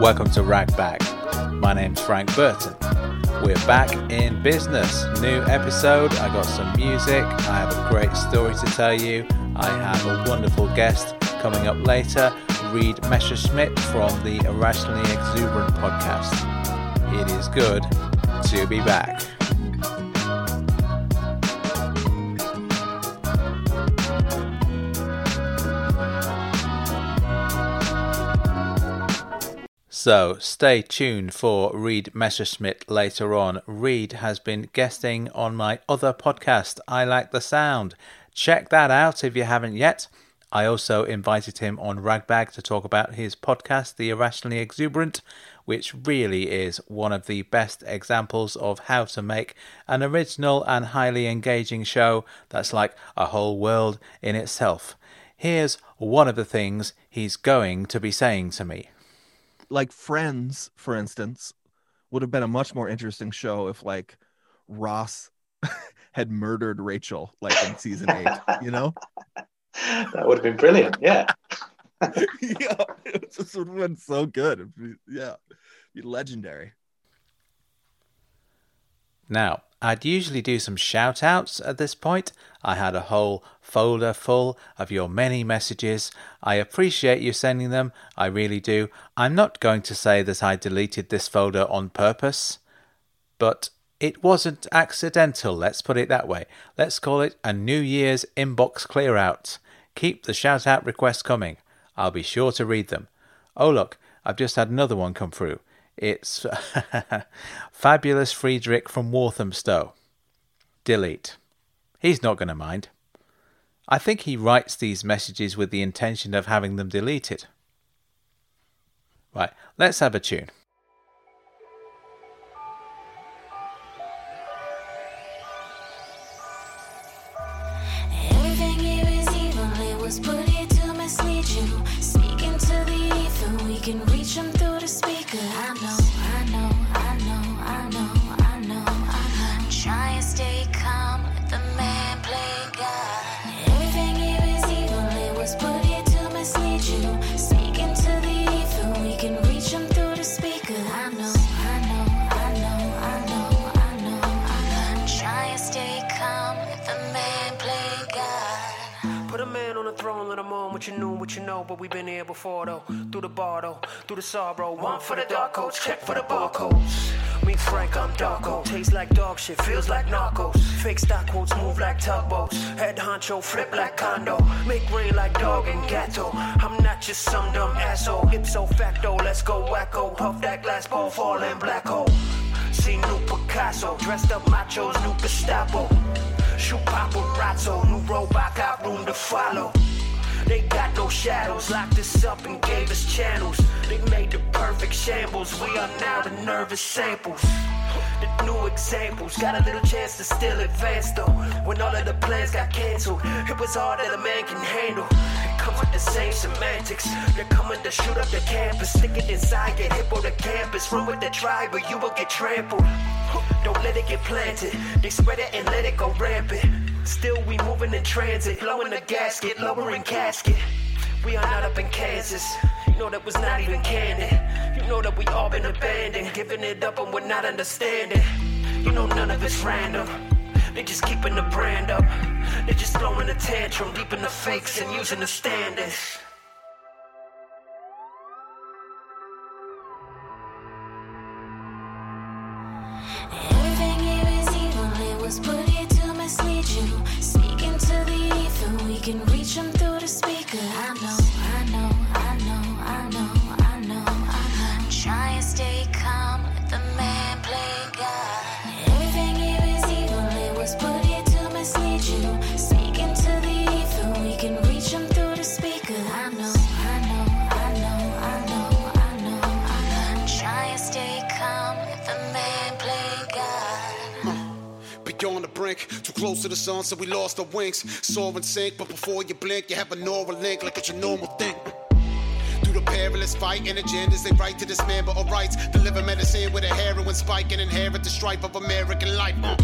Welcome to Ragbag. My name's Frank Burton. We're back in business. New episode. I got some music. I have a great story to tell you. I have a wonderful guest coming up later. Reed Messerschmidt from the Irrationally Exuberant podcast. It is good to be back. So stay tuned for Reed Messerschmidt later on. Reed has been guesting on my other podcast, I Like the Sound. Check that out if you haven't yet. I also invited him on Ragbag to talk about his podcast, The Irrationally Exuberant, which really is one of the best examples of how to make an original and highly engaging show that's like a whole world in itself. Here's one of the things he's going to be saying to me like Friends, for instance, would have been a much more interesting show if like Ross had murdered Rachel like in season eight, you know? That would have been brilliant, yeah. yeah, it just would have been so good. Be, yeah, be legendary. Now, I'd usually do some shout outs at this point. I had a whole folder full of your many messages. I appreciate you sending them, I really do. I'm not going to say that I deleted this folder on purpose, but it wasn't accidental, let's put it that way. Let's call it a New Year's inbox clear out. Keep the shout out requests coming. I'll be sure to read them. Oh, look, I've just had another one come through. It's Fabulous Friedrich from Walthamstow. Delete. He's not going to mind. I think he writes these messages with the intention of having them deleted. Right, let's have a tune. What you knew, what you know, but we've been here before though. Through the bar though, through the sorrow. One for the dark coats, check for the barcodes. Me Frank, I'm Darko. Tastes like dog shit, feels like narcos. Fake stock quotes move like tugboats. Head honcho, flip like condo. Make rain like dog and gato. I'm not just some dumb asshole. Ipso facto, let's go wacko. Puff that glass ball, fall in black hole. See new Picasso, dressed up machos, new Gestapo. Shoot paparazzo, new robot got room to follow. They got no shadows, locked us up and gave us channels. They made the perfect shambles. We are now the nervous samples. The new examples got a little chance to still advance though. When all of the plans got canceled, it was all that a man can handle. It comes with the same semantics. They're coming to shoot up the campus, stick it inside, get hip on the campus. Run with the tribe, or you will get trampled. Don't let it get planted. They spread it and let it go rampant. Still we moving in transit, blowing the gasket, lowering casket. We are not up in Kansas. You know that was not even candid. You know that we all been abandoned, giving it up and we're not understanding. You know none of it's random. They just keeping the brand up. They just throwing a tantrum, deep in the fakes and using the standards. Close to the sun, so we lost our wings. Soar and sink, but before you blink, you have a neural link like it's your normal thing. Through the perilous fight and agendas, they write to dismember our rights. Deliver medicine with a heroin spike and inherit the stripe of American life. Uh.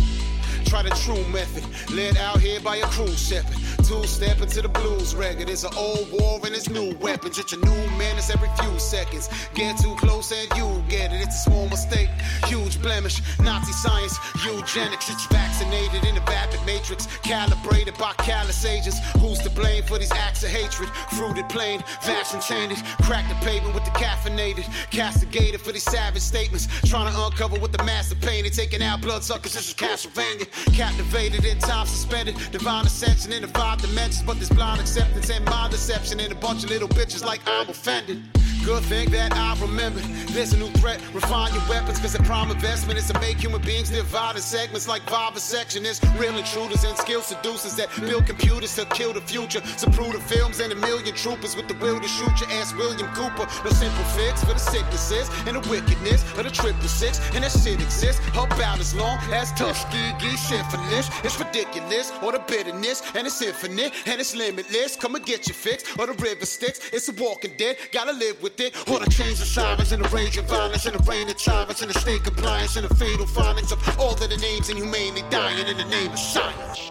Try the true method, led out here by a cruise shepherd. Two step into the blues record. It's an old war and it's new weapons. It's a new menace every few seconds. Get too close and you get it. It's a small mistake, huge blemish. Nazi science, eugenics. It's vaccinated in the vapid matrix, calibrated by callous agents. Who's to blame for these acts of hatred? Fruited plain, vaccine tainted. Crack the pavement with the caffeinated. Castigated for these savage statements. Trying to uncover what the master painted. Taking out bloodsuckers, this is Castlevania. Captivated in time suspended. Divine ascension in the five dimensions. But this blind acceptance and my deception. in a bunch of little bitches like I'm offended. Good thing that I remember. There's a new threat. Refine your weapons, cause a prime investment is to make human beings divide in segments like vivisectionists. Real intruders and skill seducers that build computers to kill the future. Zapruder films and a million troopers with the will to shoot your ass, William Cooper. No simple fix for the sicknesses and the wickedness of the triple six. And that shit exists about as long as Tuskegee syphilis. It's ridiculous, or the bitterness, and it's infinite, and it's limitless. Come and get your fix, or the river sticks. It's a walking dead, gotta live with it. Or the chains of sirens, and the rage of violence, and the rain of tyrants, and the state compliance, and the fatal findings of all of the names inhumanely dying in the name of science.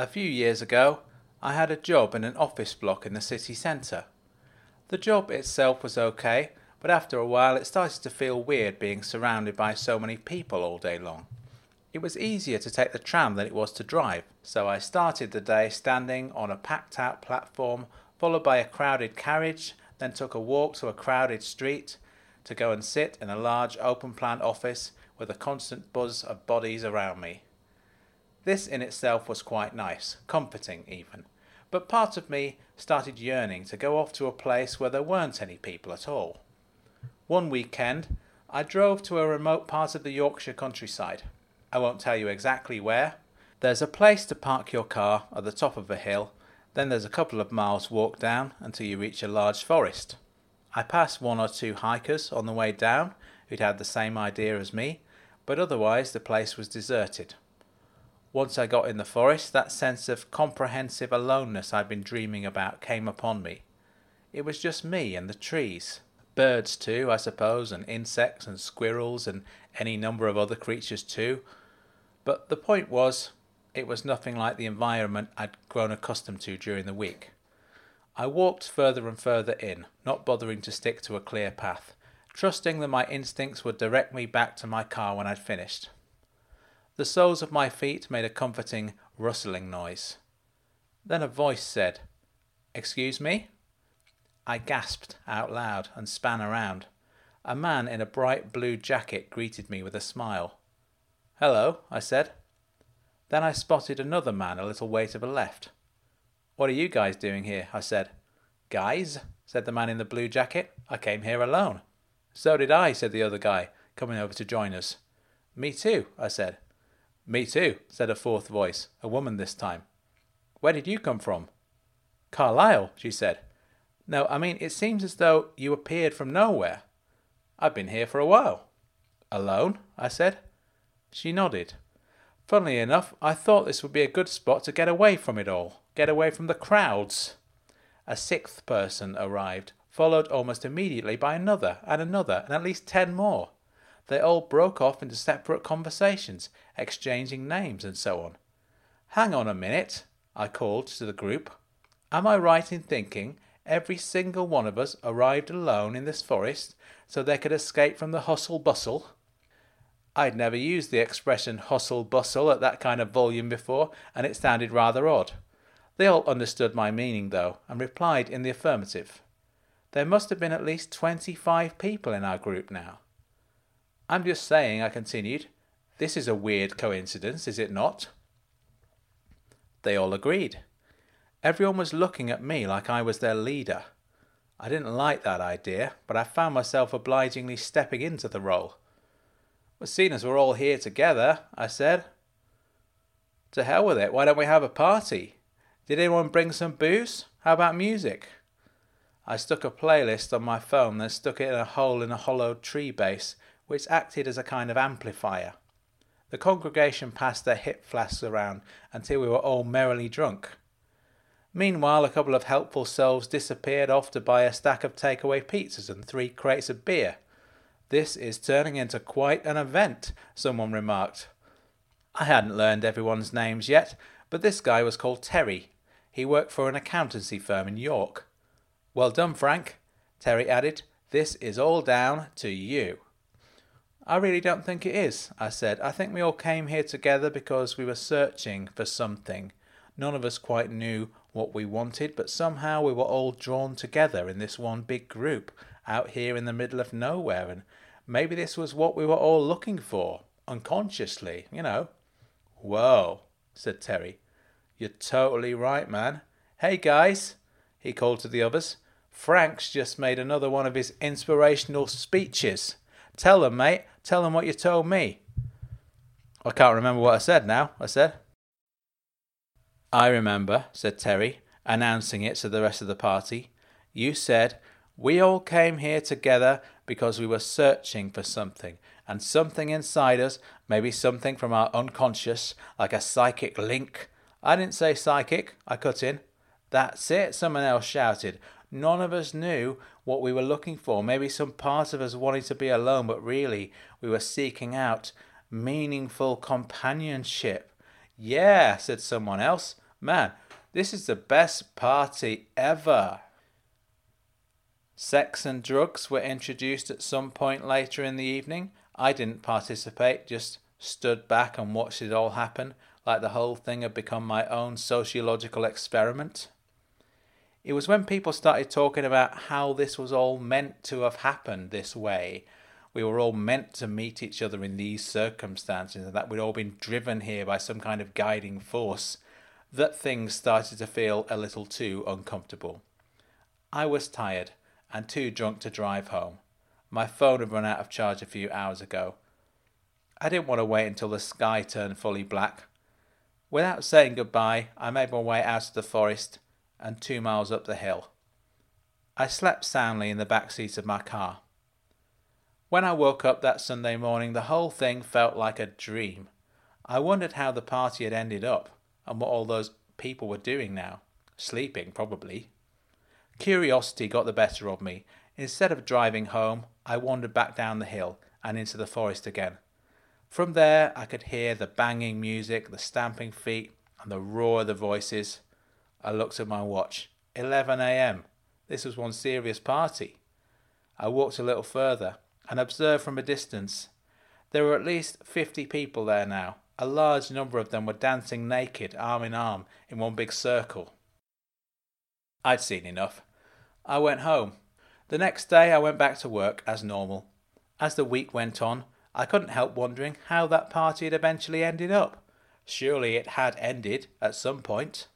A few years ago, I had a job in an office block in the city centre. The job itself was okay, but after a while it started to feel weird being surrounded by so many people all day long. It was easier to take the tram than it was to drive, so I started the day standing on a packed out platform, followed by a crowded carriage, then took a walk to a crowded street to go and sit in a large open plan office with a constant buzz of bodies around me. This in itself was quite nice, comforting even, but part of me started yearning to go off to a place where there weren't any people at all. One weekend, I drove to a remote part of the Yorkshire countryside. I won't tell you exactly where. There's a place to park your car at the top of a hill, then there's a couple of miles walk down until you reach a large forest. I passed one or two hikers on the way down who'd had the same idea as me, but otherwise the place was deserted. Once I got in the forest, that sense of comprehensive aloneness I'd been dreaming about came upon me. It was just me and the trees. Birds, too, I suppose, and insects and squirrels and any number of other creatures, too. But the point was, it was nothing like the environment I'd grown accustomed to during the week. I walked further and further in, not bothering to stick to a clear path, trusting that my instincts would direct me back to my car when I'd finished. The soles of my feet made a comforting rustling noise. Then a voice said, Excuse me? I gasped out loud and span around. A man in a bright blue jacket greeted me with a smile. Hello, I said. Then I spotted another man a little way to the left. What are you guys doing here? I said. Guys, said the man in the blue jacket. I came here alone. So did I, said the other guy, coming over to join us. Me too, I said. Me too, said a fourth voice, a woman this time. Where did you come from? Carlisle, she said. No, I mean, it seems as though you appeared from nowhere. I've been here for a while. Alone? I said. She nodded. Funnily enough, I thought this would be a good spot to get away from it all, get away from the crowds. A sixth person arrived, followed almost immediately by another and another, and at least ten more. They all broke off into separate conversations, exchanging names and so on. Hang on a minute, I called to the group. Am I right in thinking every single one of us arrived alone in this forest so they could escape from the hustle bustle? I'd never used the expression hustle bustle at that kind of volume before, and it sounded rather odd. They all understood my meaning, though, and replied in the affirmative. There must have been at least twenty five people in our group now. I'm just saying, I continued, this is a weird coincidence, is it not? They all agreed. Everyone was looking at me like I was their leader. I didn't like that idea, but I found myself obligingly stepping into the role. Well, seeing as we're all here together, I said. To hell with it, why don't we have a party? Did anyone bring some booze? How about music? I stuck a playlist on my phone, then stuck it in a hole in a hollowed tree base which acted as a kind of amplifier. The congregation passed their hip flasks around until we were all merrily drunk. Meanwhile, a couple of helpful souls disappeared off to buy a stack of takeaway pizzas and three crates of beer. This is turning into quite an event, someone remarked. I hadn't learned everyone's names yet, but this guy was called Terry. He worked for an accountancy firm in York. Well done, Frank, Terry added. This is all down to you. I really don't think it is, I said. I think we all came here together because we were searching for something. None of us quite knew what we wanted, but somehow we were all drawn together in this one big group out here in the middle of nowhere, and maybe this was what we were all looking for, unconsciously, you know. Whoa, said Terry. You're totally right, man. Hey, guys, he called to the others. Frank's just made another one of his inspirational speeches. Tell them, mate. Tell them what you told me. I can't remember what I said now, I said. I remember, said Terry, announcing it to the rest of the party. You said, We all came here together because we were searching for something, and something inside us, maybe something from our unconscious, like a psychic link. I didn't say psychic, I cut in. That's it, someone else shouted. None of us knew what we were looking for. Maybe some part of us wanted to be alone, but really we were seeking out meaningful companionship. Yeah, said someone else. Man, this is the best party ever. Sex and drugs were introduced at some point later in the evening. I didn't participate, just stood back and watched it all happen, like the whole thing had become my own sociological experiment. It was when people started talking about how this was all meant to have happened this way. We were all meant to meet each other in these circumstances, and that we'd all been driven here by some kind of guiding force, that things started to feel a little too uncomfortable. I was tired and too drunk to drive home. My phone had run out of charge a few hours ago. I didn't want to wait until the sky turned fully black. Without saying goodbye, I made my way out of the forest and two miles up the hill. I slept soundly in the back seat of my car. When I woke up that Sunday morning, the whole thing felt like a dream. I wondered how the party had ended up and what all those people were doing now. Sleeping, probably. Curiosity got the better of me. Instead of driving home, I wandered back down the hill and into the forest again. From there, I could hear the banging music, the stamping feet, and the roar of the voices. I looked at my watch. 11 a.m. This was one serious party. I walked a little further and observed from a distance. There were at least 50 people there now. A large number of them were dancing naked, arm in arm, in one big circle. I'd seen enough. I went home. The next day I went back to work as normal. As the week went on, I couldn't help wondering how that party had eventually ended up. Surely it had ended at some point.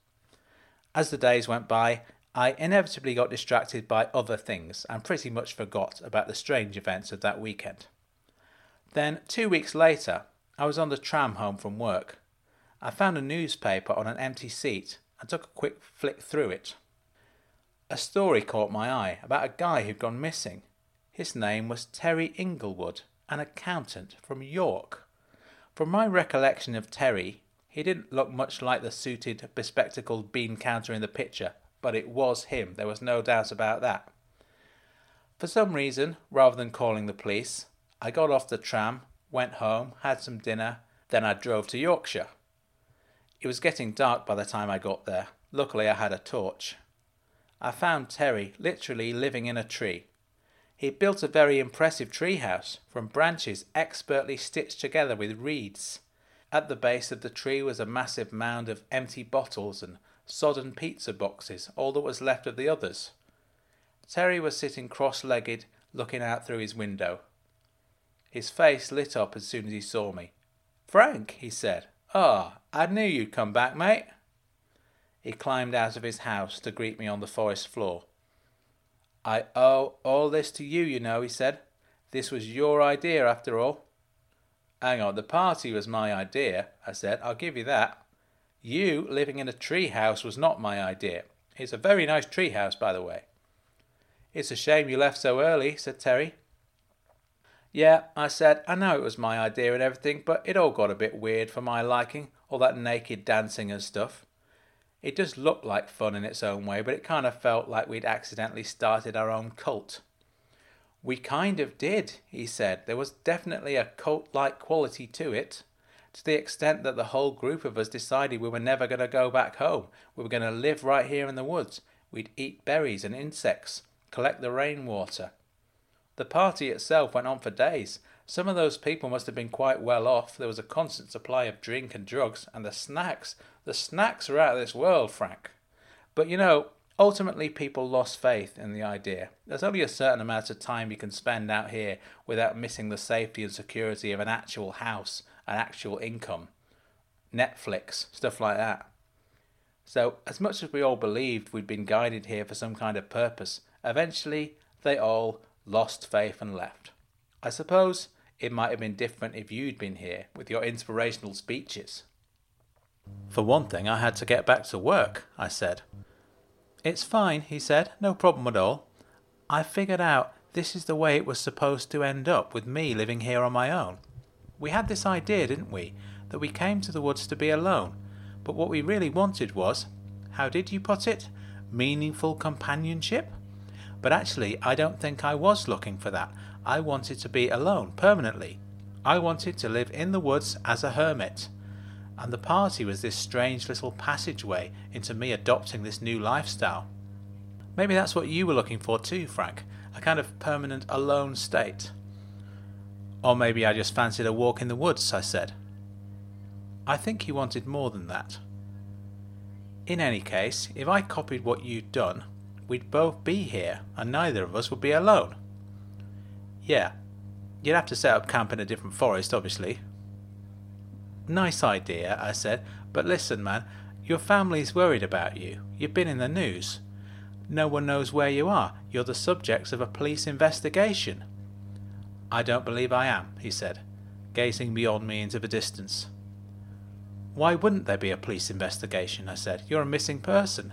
As the days went by, I inevitably got distracted by other things and pretty much forgot about the strange events of that weekend. Then, two weeks later, I was on the tram home from work. I found a newspaper on an empty seat and took a quick flick through it. A story caught my eye about a guy who'd gone missing. His name was Terry Inglewood, an accountant from York. From my recollection of Terry, he didn't look much like the suited, bespectacled bean counter in the picture, but it was him, there was no doubt about that. For some reason, rather than calling the police, I got off the tram, went home, had some dinner, then I drove to Yorkshire. It was getting dark by the time I got there. Luckily, I had a torch. I found Terry literally living in a tree. He built a very impressive treehouse from branches expertly stitched together with reeds. At the base of the tree was a massive mound of empty bottles and sodden pizza boxes, all that was left of the others. Terry was sitting cross legged, looking out through his window. His face lit up as soon as he saw me. Frank, he said. Ah, oh, I knew you'd come back, mate. He climbed out of his house to greet me on the forest floor. I owe all this to you, you know, he said. This was your idea, after all. Hang on, the party was my idea, I said. I'll give you that. You living in a tree house was not my idea. It's a very nice tree house, by the way. It's a shame you left so early, said Terry. Yeah, I said, I know it was my idea and everything, but it all got a bit weird for my liking, all that naked dancing and stuff. It does look like fun in its own way, but it kind of felt like we'd accidentally started our own cult. We kind of did, he said. There was definitely a cult like quality to it, to the extent that the whole group of us decided we were never going to go back home. We were going to live right here in the woods. We'd eat berries and insects, collect the rainwater. The party itself went on for days. Some of those people must have been quite well off. There was a constant supply of drink and drugs, and the snacks. The snacks are out of this world, Frank. But you know, ultimately people lost faith in the idea. There's only a certain amount of time you can spend out here without missing the safety and security of an actual house, an actual income, Netflix, stuff like that. So, as much as we all believed we'd been guided here for some kind of purpose, eventually they all lost faith and left. I suppose it might have been different if you'd been here with your inspirational speeches. For one thing, I had to get back to work, I said. It's fine, he said, no problem at all. I figured out this is the way it was supposed to end up with me living here on my own. We had this idea, didn't we, that we came to the woods to be alone, but what we really wanted was, how did you put it, meaningful companionship? But actually, I don't think I was looking for that. I wanted to be alone permanently. I wanted to live in the woods as a hermit and the party was this strange little passageway into me adopting this new lifestyle. Maybe that's what you were looking for too, Frank a kind of permanent alone state. Or maybe I just fancied a walk in the woods, I said. I think he wanted more than that. In any case, if I copied what you'd done, we'd both be here, and neither of us would be alone. Yeah, you'd have to set up camp in a different forest, obviously, Nice idea, I said, but listen, man, your family's worried about you. You've been in the news. No one knows where you are. You're the subjects of a police investigation. I don't believe I am, he said, gazing beyond me into the distance. Why wouldn't there be a police investigation? I said. You're a missing person.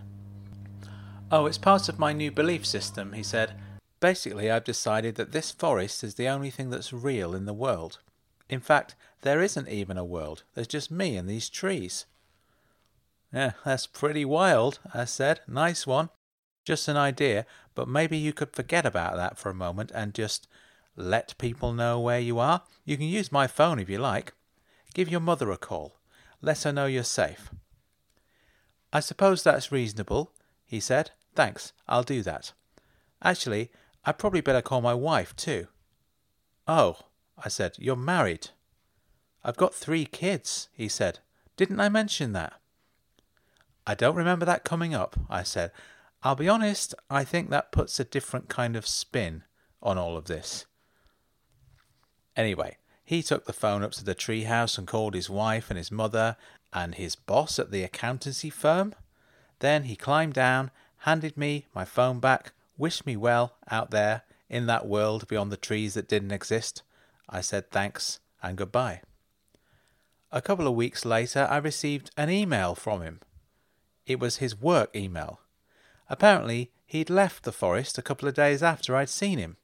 Oh, it's part of my new belief system, he said. Basically, I've decided that this forest is the only thing that's real in the world. In fact, there isn't even a world. There's just me and these trees. Yeah, that's pretty wild, I said. Nice one. Just an idea, but maybe you could forget about that for a moment and just let people know where you are. You can use my phone if you like. Give your mother a call. Let her know you're safe. I suppose that's reasonable, he said. Thanks, I'll do that. Actually, I'd probably better call my wife too. Oh, I said, You're married. I've got three kids, he said. Didn't I mention that? I don't remember that coming up, I said. I'll be honest, I think that puts a different kind of spin on all of this. Anyway, he took the phone up to the treehouse and called his wife and his mother and his boss at the accountancy firm. Then he climbed down, handed me my phone back, wished me well out there in that world beyond the trees that didn't exist, I said thanks and goodbye. A couple of weeks later, I received an email from him. It was his work email. Apparently, he'd left the forest a couple of days after I'd seen him.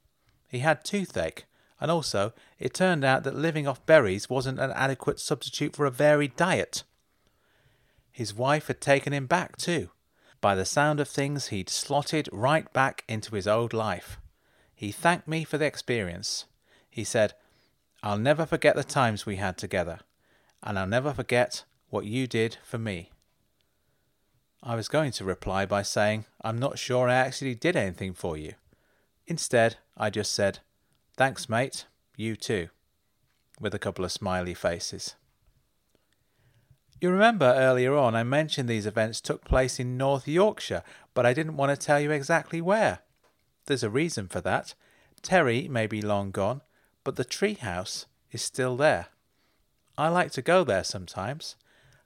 He had toothache, and also it turned out that living off berries wasn't an adequate substitute for a varied diet. His wife had taken him back, too. By the sound of things, he'd slotted right back into his old life. He thanked me for the experience. He said, I'll never forget the times we had together, and I'll never forget what you did for me. I was going to reply by saying, I'm not sure I actually did anything for you. Instead, I just said, Thanks, mate, you too, with a couple of smiley faces. You remember earlier on I mentioned these events took place in North Yorkshire, but I didn't want to tell you exactly where. There's a reason for that. Terry may be long gone, but the treehouse is still there. I like to go there sometimes,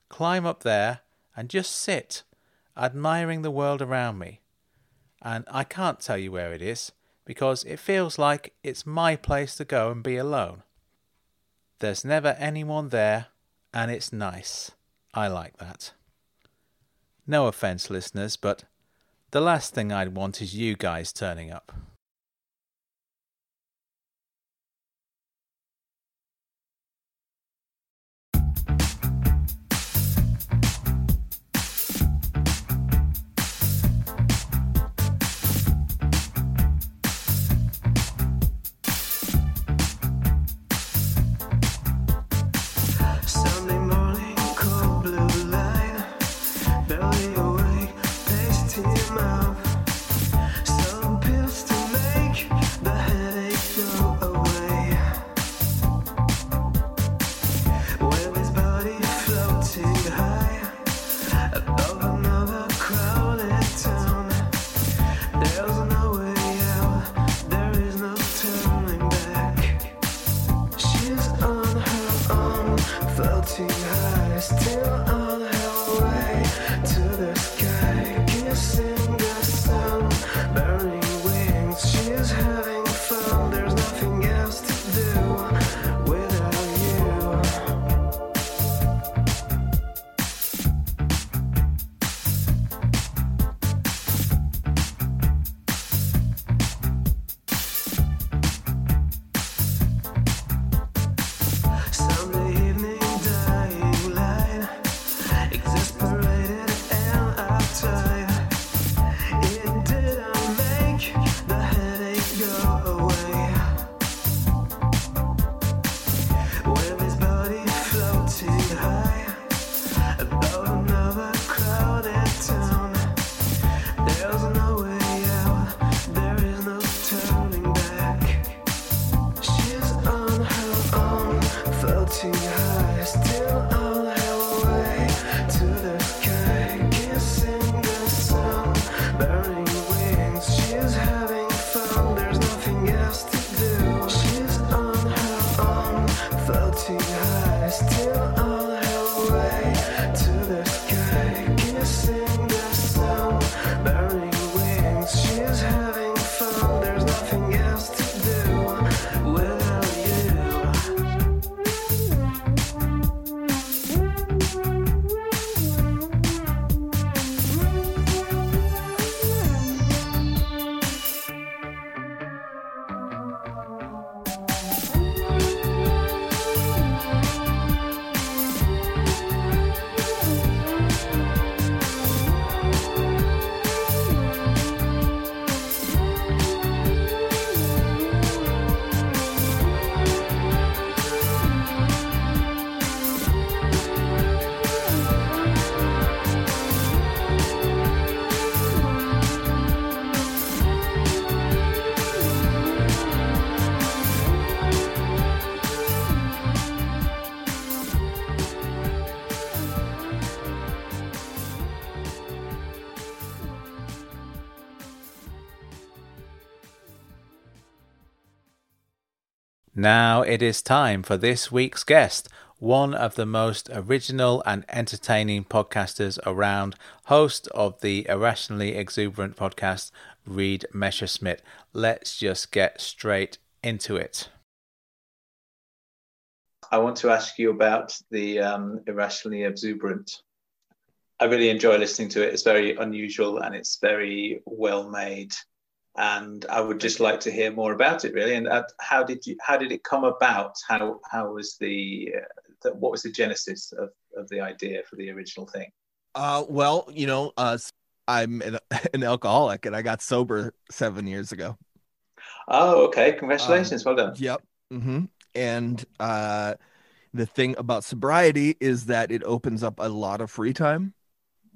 climb up there, and just sit, admiring the world around me. And I can't tell you where it is, because it feels like it's my place to go and be alone. There's never anyone there, and it's nice. I like that. No offence, listeners, but the last thing I'd want is you guys turning up. Now it is time for this week's guest, one of the most original and entertaining podcasters around, host of the Irrationally Exuberant podcast, Reed Messerschmidt. Let's just get straight into it. I want to ask you about the um, irrationally exuberant. I really enjoy listening to it. It's very unusual and it's very well made. And I would just like to hear more about it, really. And uh, how did you? How did it come about? How how was the, uh, the what was the genesis of, of the idea for the original thing? Uh, well, you know, uh, I'm an, an alcoholic and I got sober seven years ago. Oh, okay. Congratulations. well done. Yep. Mm-hmm. And uh, the thing about sobriety is that it opens up a lot of free time,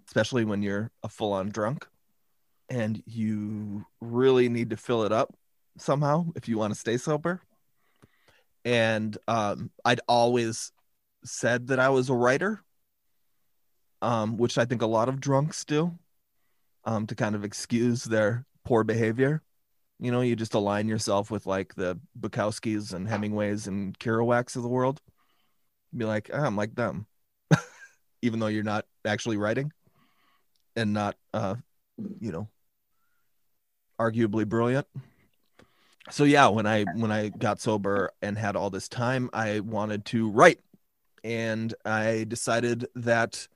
especially when you're a full on drunk. And you really need to fill it up somehow if you want to stay sober. And um, I'd always said that I was a writer, um, which I think a lot of drunks do um, to kind of excuse their poor behavior. You know, you just align yourself with like the Bukowskis and Hemingways and Kerouacs of the world. Be like, "Ah, I'm like them, even though you're not actually writing and not, uh, you know, arguably brilliant. So yeah, when I when I got sober and had all this time, I wanted to write, and I decided that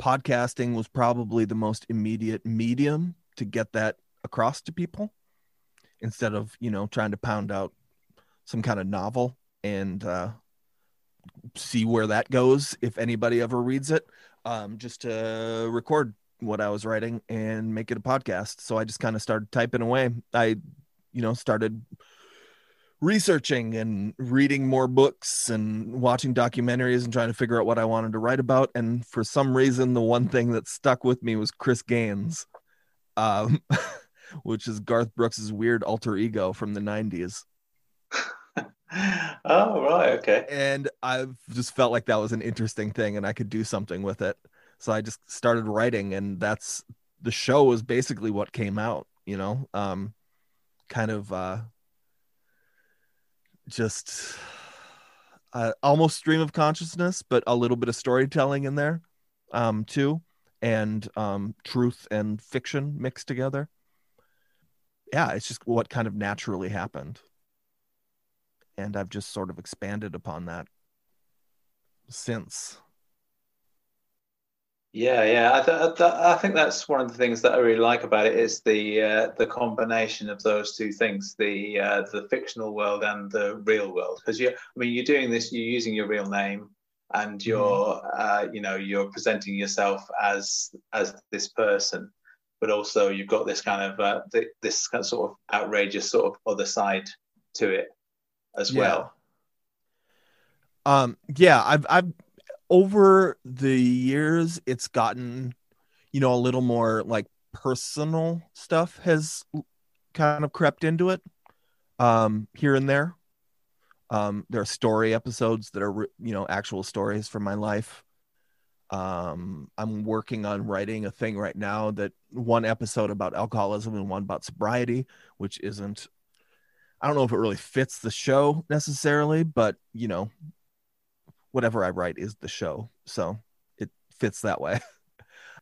podcasting was probably the most immediate medium to get that across to people instead of you know trying to pound out some kind of novel and uh, see where that goes if anybody ever reads it um, just to record what i was writing and make it a podcast so i just kind of started typing away i you know started researching and reading more books and watching documentaries and trying to figure out what i wanted to write about and for some reason the one thing that stuck with me was chris gaines um, which is garth brooks's weird alter ego from the 90s oh, right. Okay. and I've just felt like that was an interesting thing and I could do something with it. So I just started writing and that's the show was basically what came out, you know. Um kind of uh just uh, almost stream of consciousness, but a little bit of storytelling in there um, too, and um, truth and fiction mixed together. Yeah, it's just what kind of naturally happened. And I've just sort of expanded upon that since. Yeah, yeah. I, th- I think that's one of the things that I really like about it is the uh, the combination of those two things, the uh, the fictional world and the real world. Because you, I mean, you're doing this, you're using your real name, and Mm-hmm. you're, uh, you know, you're presenting yourself as as this person, but also you've got this kind of uh, th- this kind of sort of outrageous sort of other side to it as Yeah. well. Um, yeah, I've I've over the years it's gotten, you know, a little more like personal stuff has kind of crept into it, um, here and there. Um, there are story episodes that are you know actual stories from my life. Um, I'm working on writing a thing right now that one episode about alcoholism and one about sobriety, which isn't. I don't know if it really fits the show necessarily, but you know, whatever I write is the show. So it fits that way.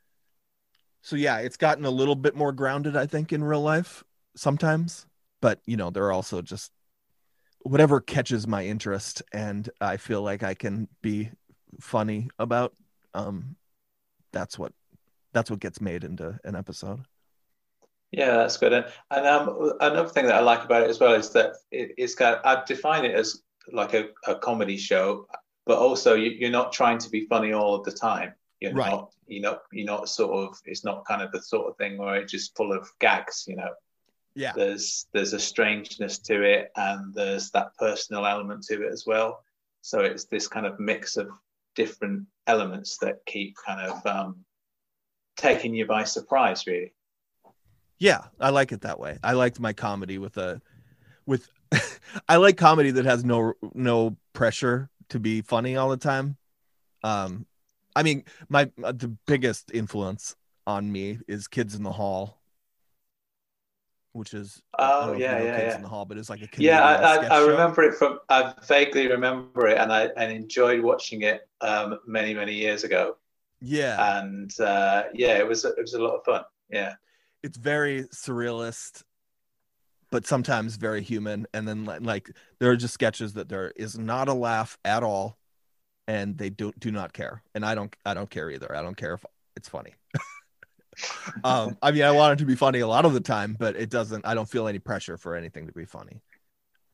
so yeah, it's gotten a little bit more grounded, I think, in real life sometimes. But you know, there are also just whatever catches my interest and I feel like I can be funny about. Um that's what that's what gets made into an episode. Yeah, that's good. And, and um, another thing that I like about it as well is that it, it's got, I define it as like a, a comedy show, but also you, you're not trying to be funny all of the time. You're Right. not, you know, you're not sort of, it's not kind of the sort of thing where it's just full of gags, you know. Yeah. There's there's a strangeness to it and there's that personal element to it as well. So it's this kind of mix of different elements that keep kind of um, taking you by surprise, really. Yeah, I like it that way. I liked my comedy with a with I like comedy that has no no pressure to be funny all the time. Um I mean, my the biggest influence on me is Kids in the Hall, which is Oh, know if you yeah, yeah, Kids yeah. in the Hall, but it's like a Yeah, I, I, I remember it from. I vaguely remember it, and I and enjoyed watching it um, many many years ago. Yeah, And uh, yeah, it was it was a lot of fun. Yeah, it's very surrealist, but sometimes very human. And then like there are just sketches that there is not a laugh at all, and they do do not care. And I don't I don't care either. I don't care if it's funny. um, I mean, I want it to be funny a lot of the time, but it doesn't. I don't feel any pressure for anything to be funny,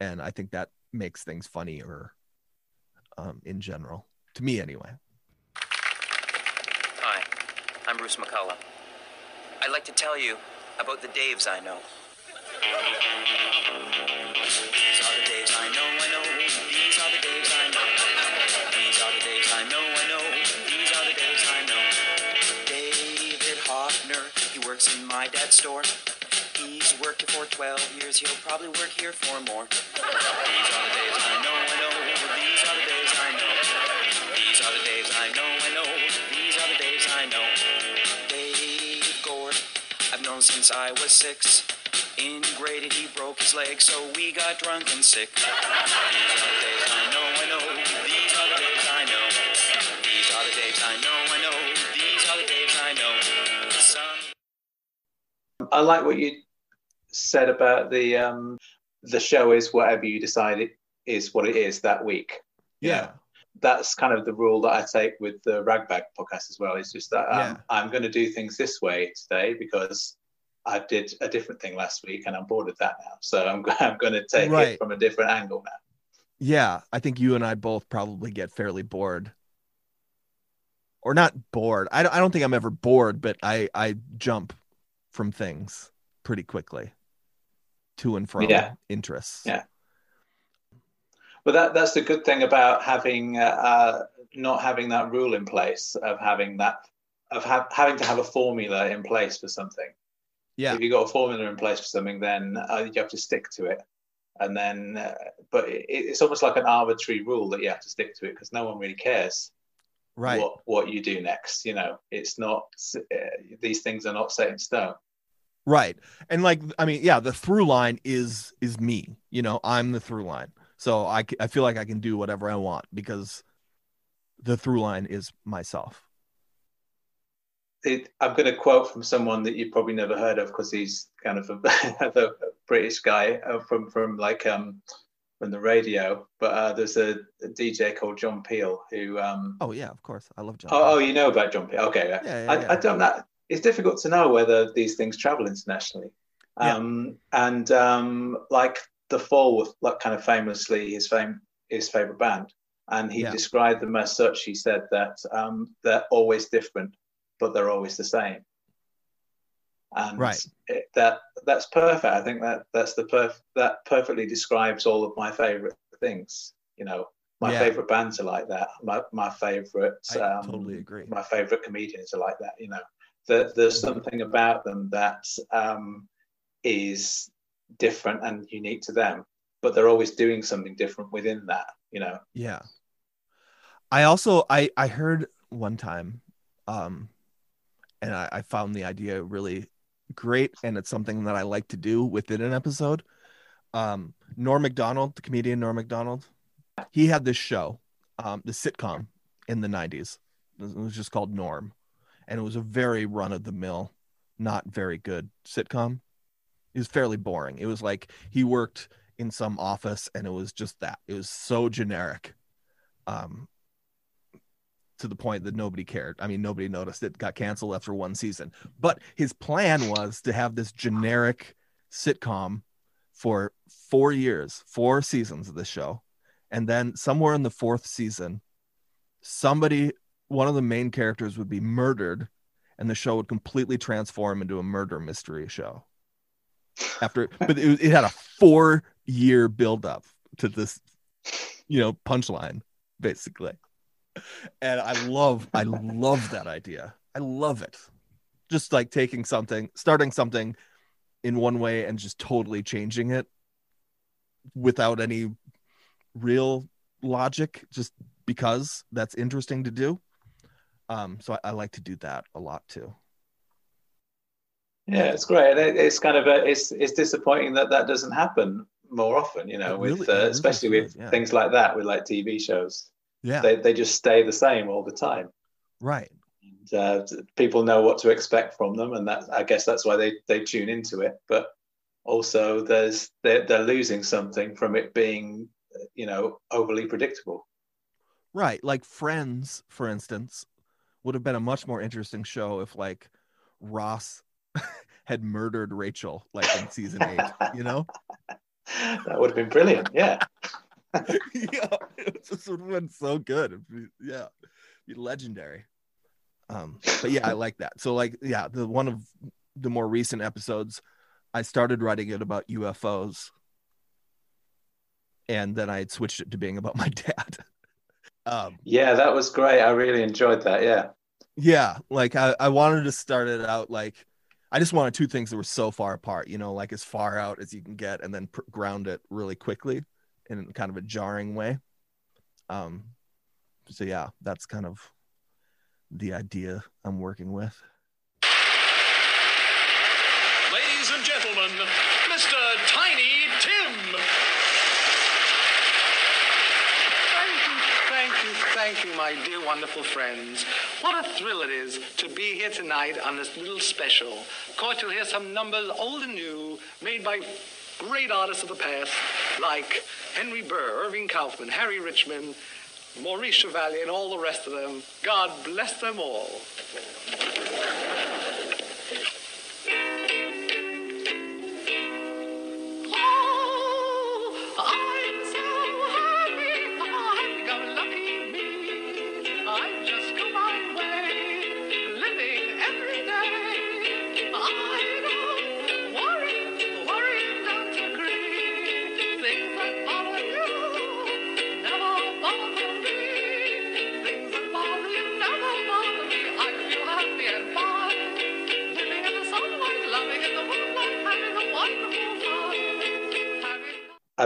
and I think that makes things funnier, um, in general to me anyway. Hi, I'm Bruce McCulloch. I'd like to tell you about the Daves I know. My dad's store. He's worked here for 12 years, he'll probably work here for more. These are the Daves I know, I know. These are the Daves I know. These are the Daves I know, I know. These are the Daves I know. Dave Gord, I've known since I was six. In grade eight, he broke his leg, so we got drunk and sick. These are the Daves I know, I know. These are the Daves I know. These are the Daves I know, I know. These are the Daves I know. Some I like what you said about the um, the show is whatever you decide it is what it is that week. Yeah. know, that's kind of the rule that I take with the Ragbag podcast as well. It's just that um, Yeah. I'm going to do things this way today because I did a different thing last week and I'm bored of that now. So I'm, I'm going to take Right. it from a different angle now. Yeah, I think you and I both probably get fairly bored. Or not bored. I don't, I don't think I'm ever bored, but I I jump from things pretty quickly to and from Yeah. interests. Yeah. But that that's the good thing about having uh, uh, not having that rule in place of having that of ha- having to have a formula in place for something. Yeah. If you've got a formula in place for something, then uh, you have to stick to it. And then, uh, but it, it's almost like an arbitrary rule that you have to stick to it because no one really cares Right. what what you do next. You know, it's not uh, these things are not set in stone. Right. And like I mean, yeah, the through line is is me. You know, I'm the through line. So I, I feel like I can do whatever I want because the through line is myself. It, I'm going to quote from someone that you've probably never heard of because he's kind of a, a British guy uh, from from like um from the radio. But uh, there's a, a DJ called John Peel who um Oh yeah, of course. I love John. oh, oh you know about John Peel okay yeah. yeah, yeah, I, yeah. I don't know it's difficult to know whether these things travel internationally Yeah. um and um like the Fall was like kind of famously his fame his favorite band and he described them as such he said that um they're always different but they're always the same and Right. it, that that's perfect i think that that's the perf- that perfectly describes all of my favorite things you know my Yeah. favorite bands are like that my, my favorite I um, totally agree. my favorite comedians are like that you know there, there's something about them that um, is different and unique to them but they're always doing something different within that you know Yeah. I also I I heard one time, um, and I, I found the idea really great, and it's something that I like to do within an episode. Um, Norm Macdonald, the comedian Norm Macdonald, he had this show, um, the sitcom in the '90s. It was just called Norm, and it was a very run of the mill, not very good sitcom. It was fairly boring. It was like he worked in some office, and it was just that. It was so generic um to the point that nobody cared. I mean, nobody noticed it got canceled after one season. But his plan was to have this generic sitcom for four years, four seasons of this show. And then somewhere in the fourth season, somebody, one of the main characters would be murdered, and the show would completely transform into a murder mystery show. After, but it, it had a four year build up to this, you know, punchline, basically and I love I love that idea. I love it. Just like taking something, starting something in one way and just totally changing it without any real logic, just because that's interesting to do. Um, so I, I like to do that a lot too. yeah it's great it, it's kind of a, it's it's disappointing that that doesn't happen more often you know It with uh, especially with yeah. things like that with like tv shows Yeah, they, they just stay the same all the time right. and, uh, people know what to expect from them and that i guess that's why they they tune into it but also there's they're, they're losing something from it being you know overly predictable Right. Like Friends, for instance, would have been a much more interesting show if like Ross had murdered Rachel like in season eight, you know? that would have been brilliant yeah yeah, it just would have been so good. Be- yeah, be legendary. Um, but yeah, I like that. So like, yeah, the one of the more recent episodes, I started writing it about UFOs, and then I had switched it to being about my dad. Um, yeah that was great i really enjoyed that yeah yeah, like I, I wanted to start it out like I just wanted two things that were so far apart, you know, like as far out as you can get, and then pr- ground it really quickly in kind of a jarring way. Um, so yeah, that's kind of the idea I'm working with. Ladies and gentlemen, Mr. Tiny Tim. Thank you, thank you, thank you, my dear, wonderful friends. What a thrill it is to be here tonight on this little special. Of course, you'll hear some numbers, old and new, made by great artists of the past, like Henry Burr, Irving Kaufman, Harry Richmond, Maurice Chevalier, and all the rest of them. God bless them all.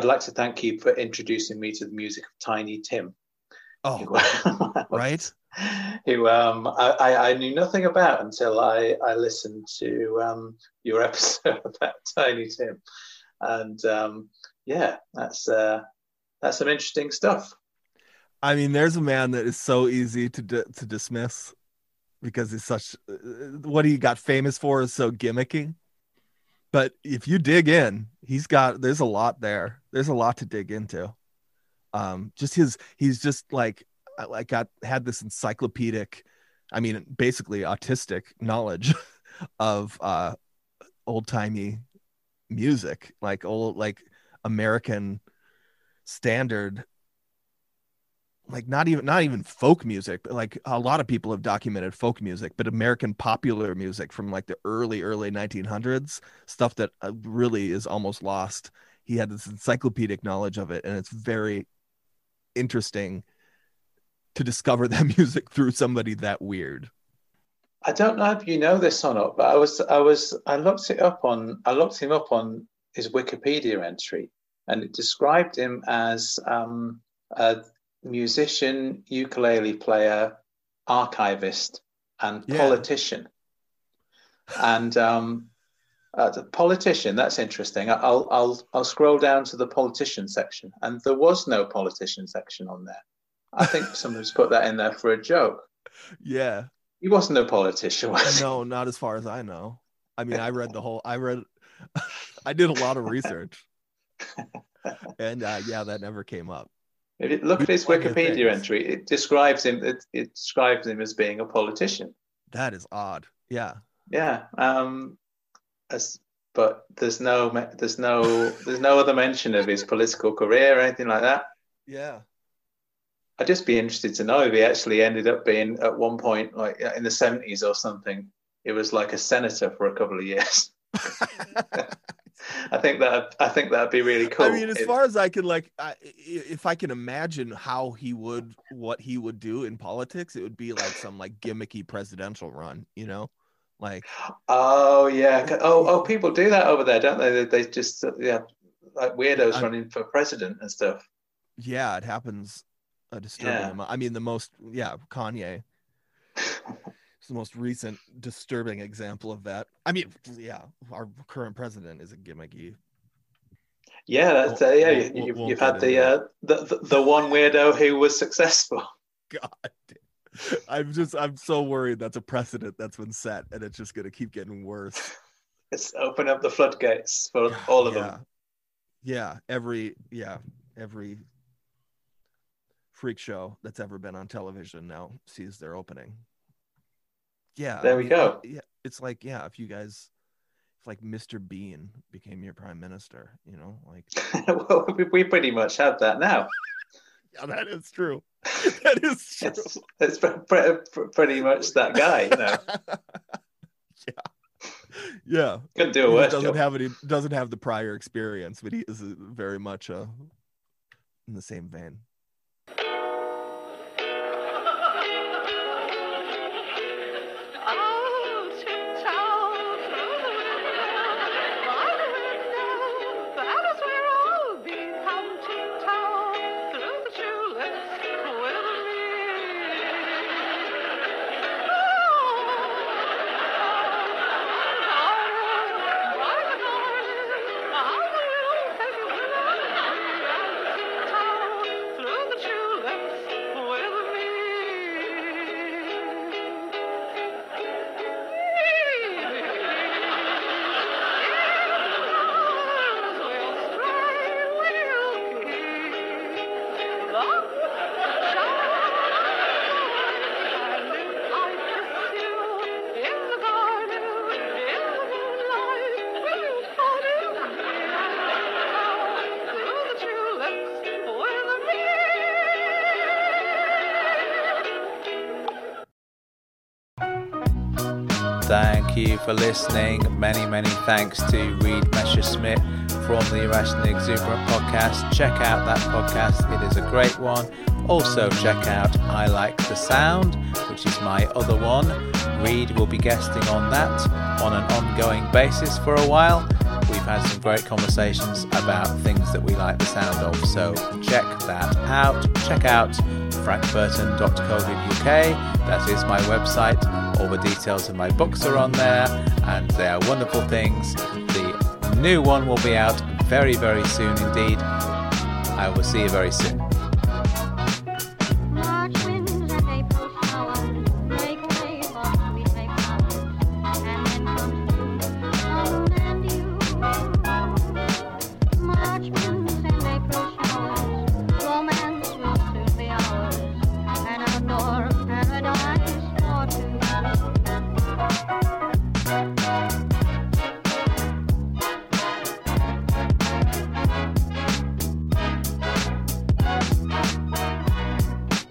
I'd like to thank you for introducing me to the music of tiny tim Oh, who- right. who um, I, I- knew nothing about until I, I listened to um, your episode about Tiny Tim, and um, yeah, that's uh, that's some interesting stuff. I mean, there's a man that is so easy to di- to dismiss because he's such uh, what he got famous for is so gimmicky. But if you dig in, he's got there's a lot there. There's a lot to dig into. Um, just his he's just like I- like got had this encyclopedic, I mean, basically autistic knowledge of uh old timey music, like old like American standard like not even not even folk music but like a lot of people have documented folk music but american popular music from like the early early 1900s stuff that uh, really is almost lost. He had this encyclopedic knowledge of it and it's very interesting to discover that music through somebody that weird. I don't know if you know this or not, but I was I was I looked it up on I looked him up on his Wikipedia entry, and it described him as um, musician, ukulele player, archivist, and Yeah. politician. And um, uh, the politician, that's interesting. I'll I'll I'll scroll down to the politician section, and there was no politician section on there. I think someone's put that in there for a joke. yeah He wasn't a politician, was he? no not as far as i know i mean i read the whole i read i did a lot of research and uh yeah that never came up If you look at his Wikipedia entry, it describes him. It, it describes him as being a politician. that is odd yeah Yeah. Um, as, but there's no there's no there's no other mention of his political career or anything like that. yeah I'd just be interested to know if he actually ended up being at one point like in the seventies or something. It was like a senator for a couple of years. I think that I think that'd be really cool. I mean, as If- far as I can, like, I, if I can imagine how he would, what he would do in politics, it would be like some like gimmicky presidential run, you know, like Oh yeah. Oh oh, people do that over there, don't they? They, they just uh, yeah, like weirdos I'm- running for president and stuff. yeah, it happens a disturbing Yeah. amount. I mean, the most, yeah, Kanye the most recent disturbing example of that. I mean, yeah, our current president is a gimmicky. Yeah, that's uh, yeah. we'll- you, you've, we'll had the, uh, the the the one weirdo who was successful. God, I'm just, I'm so worried that's a precedent that's been set, and it's just gonna keep getting worse. It's open up the floodgates for all of yeah. them. Yeah, every yeah, every freak show that's ever been on television now sees their opening. Yeah. There I we mean, go. Yeah, it's like yeah, if you guys if like Mr. Bean became your prime minister, you know, like well, we, we pretty much have that now. yeah, that is true. that is true. It's, it's pre- pre- pre- pretty much that guy. You know, yeah. Yeah. couldn't do He a worse doesn't job. have any doesn't have the prior experience, but he is very much uh in the same vein. Thank you for listening. Many, many thanks to Reed Messerschmidt from the Irrationally Exuberant podcast. Check out that podcast, it is a great one. Also, check out I Like the Sound, which is my other one. Reed will be guesting on that on an ongoing basis for a while. We've had some great conversations about things that we like the sound of, so check that out. Check out frankburton.co.uk. That is my website. All the details of my books are on there, and they are wonderful things. The new one will be out very, very soon indeed. I will see you very soon.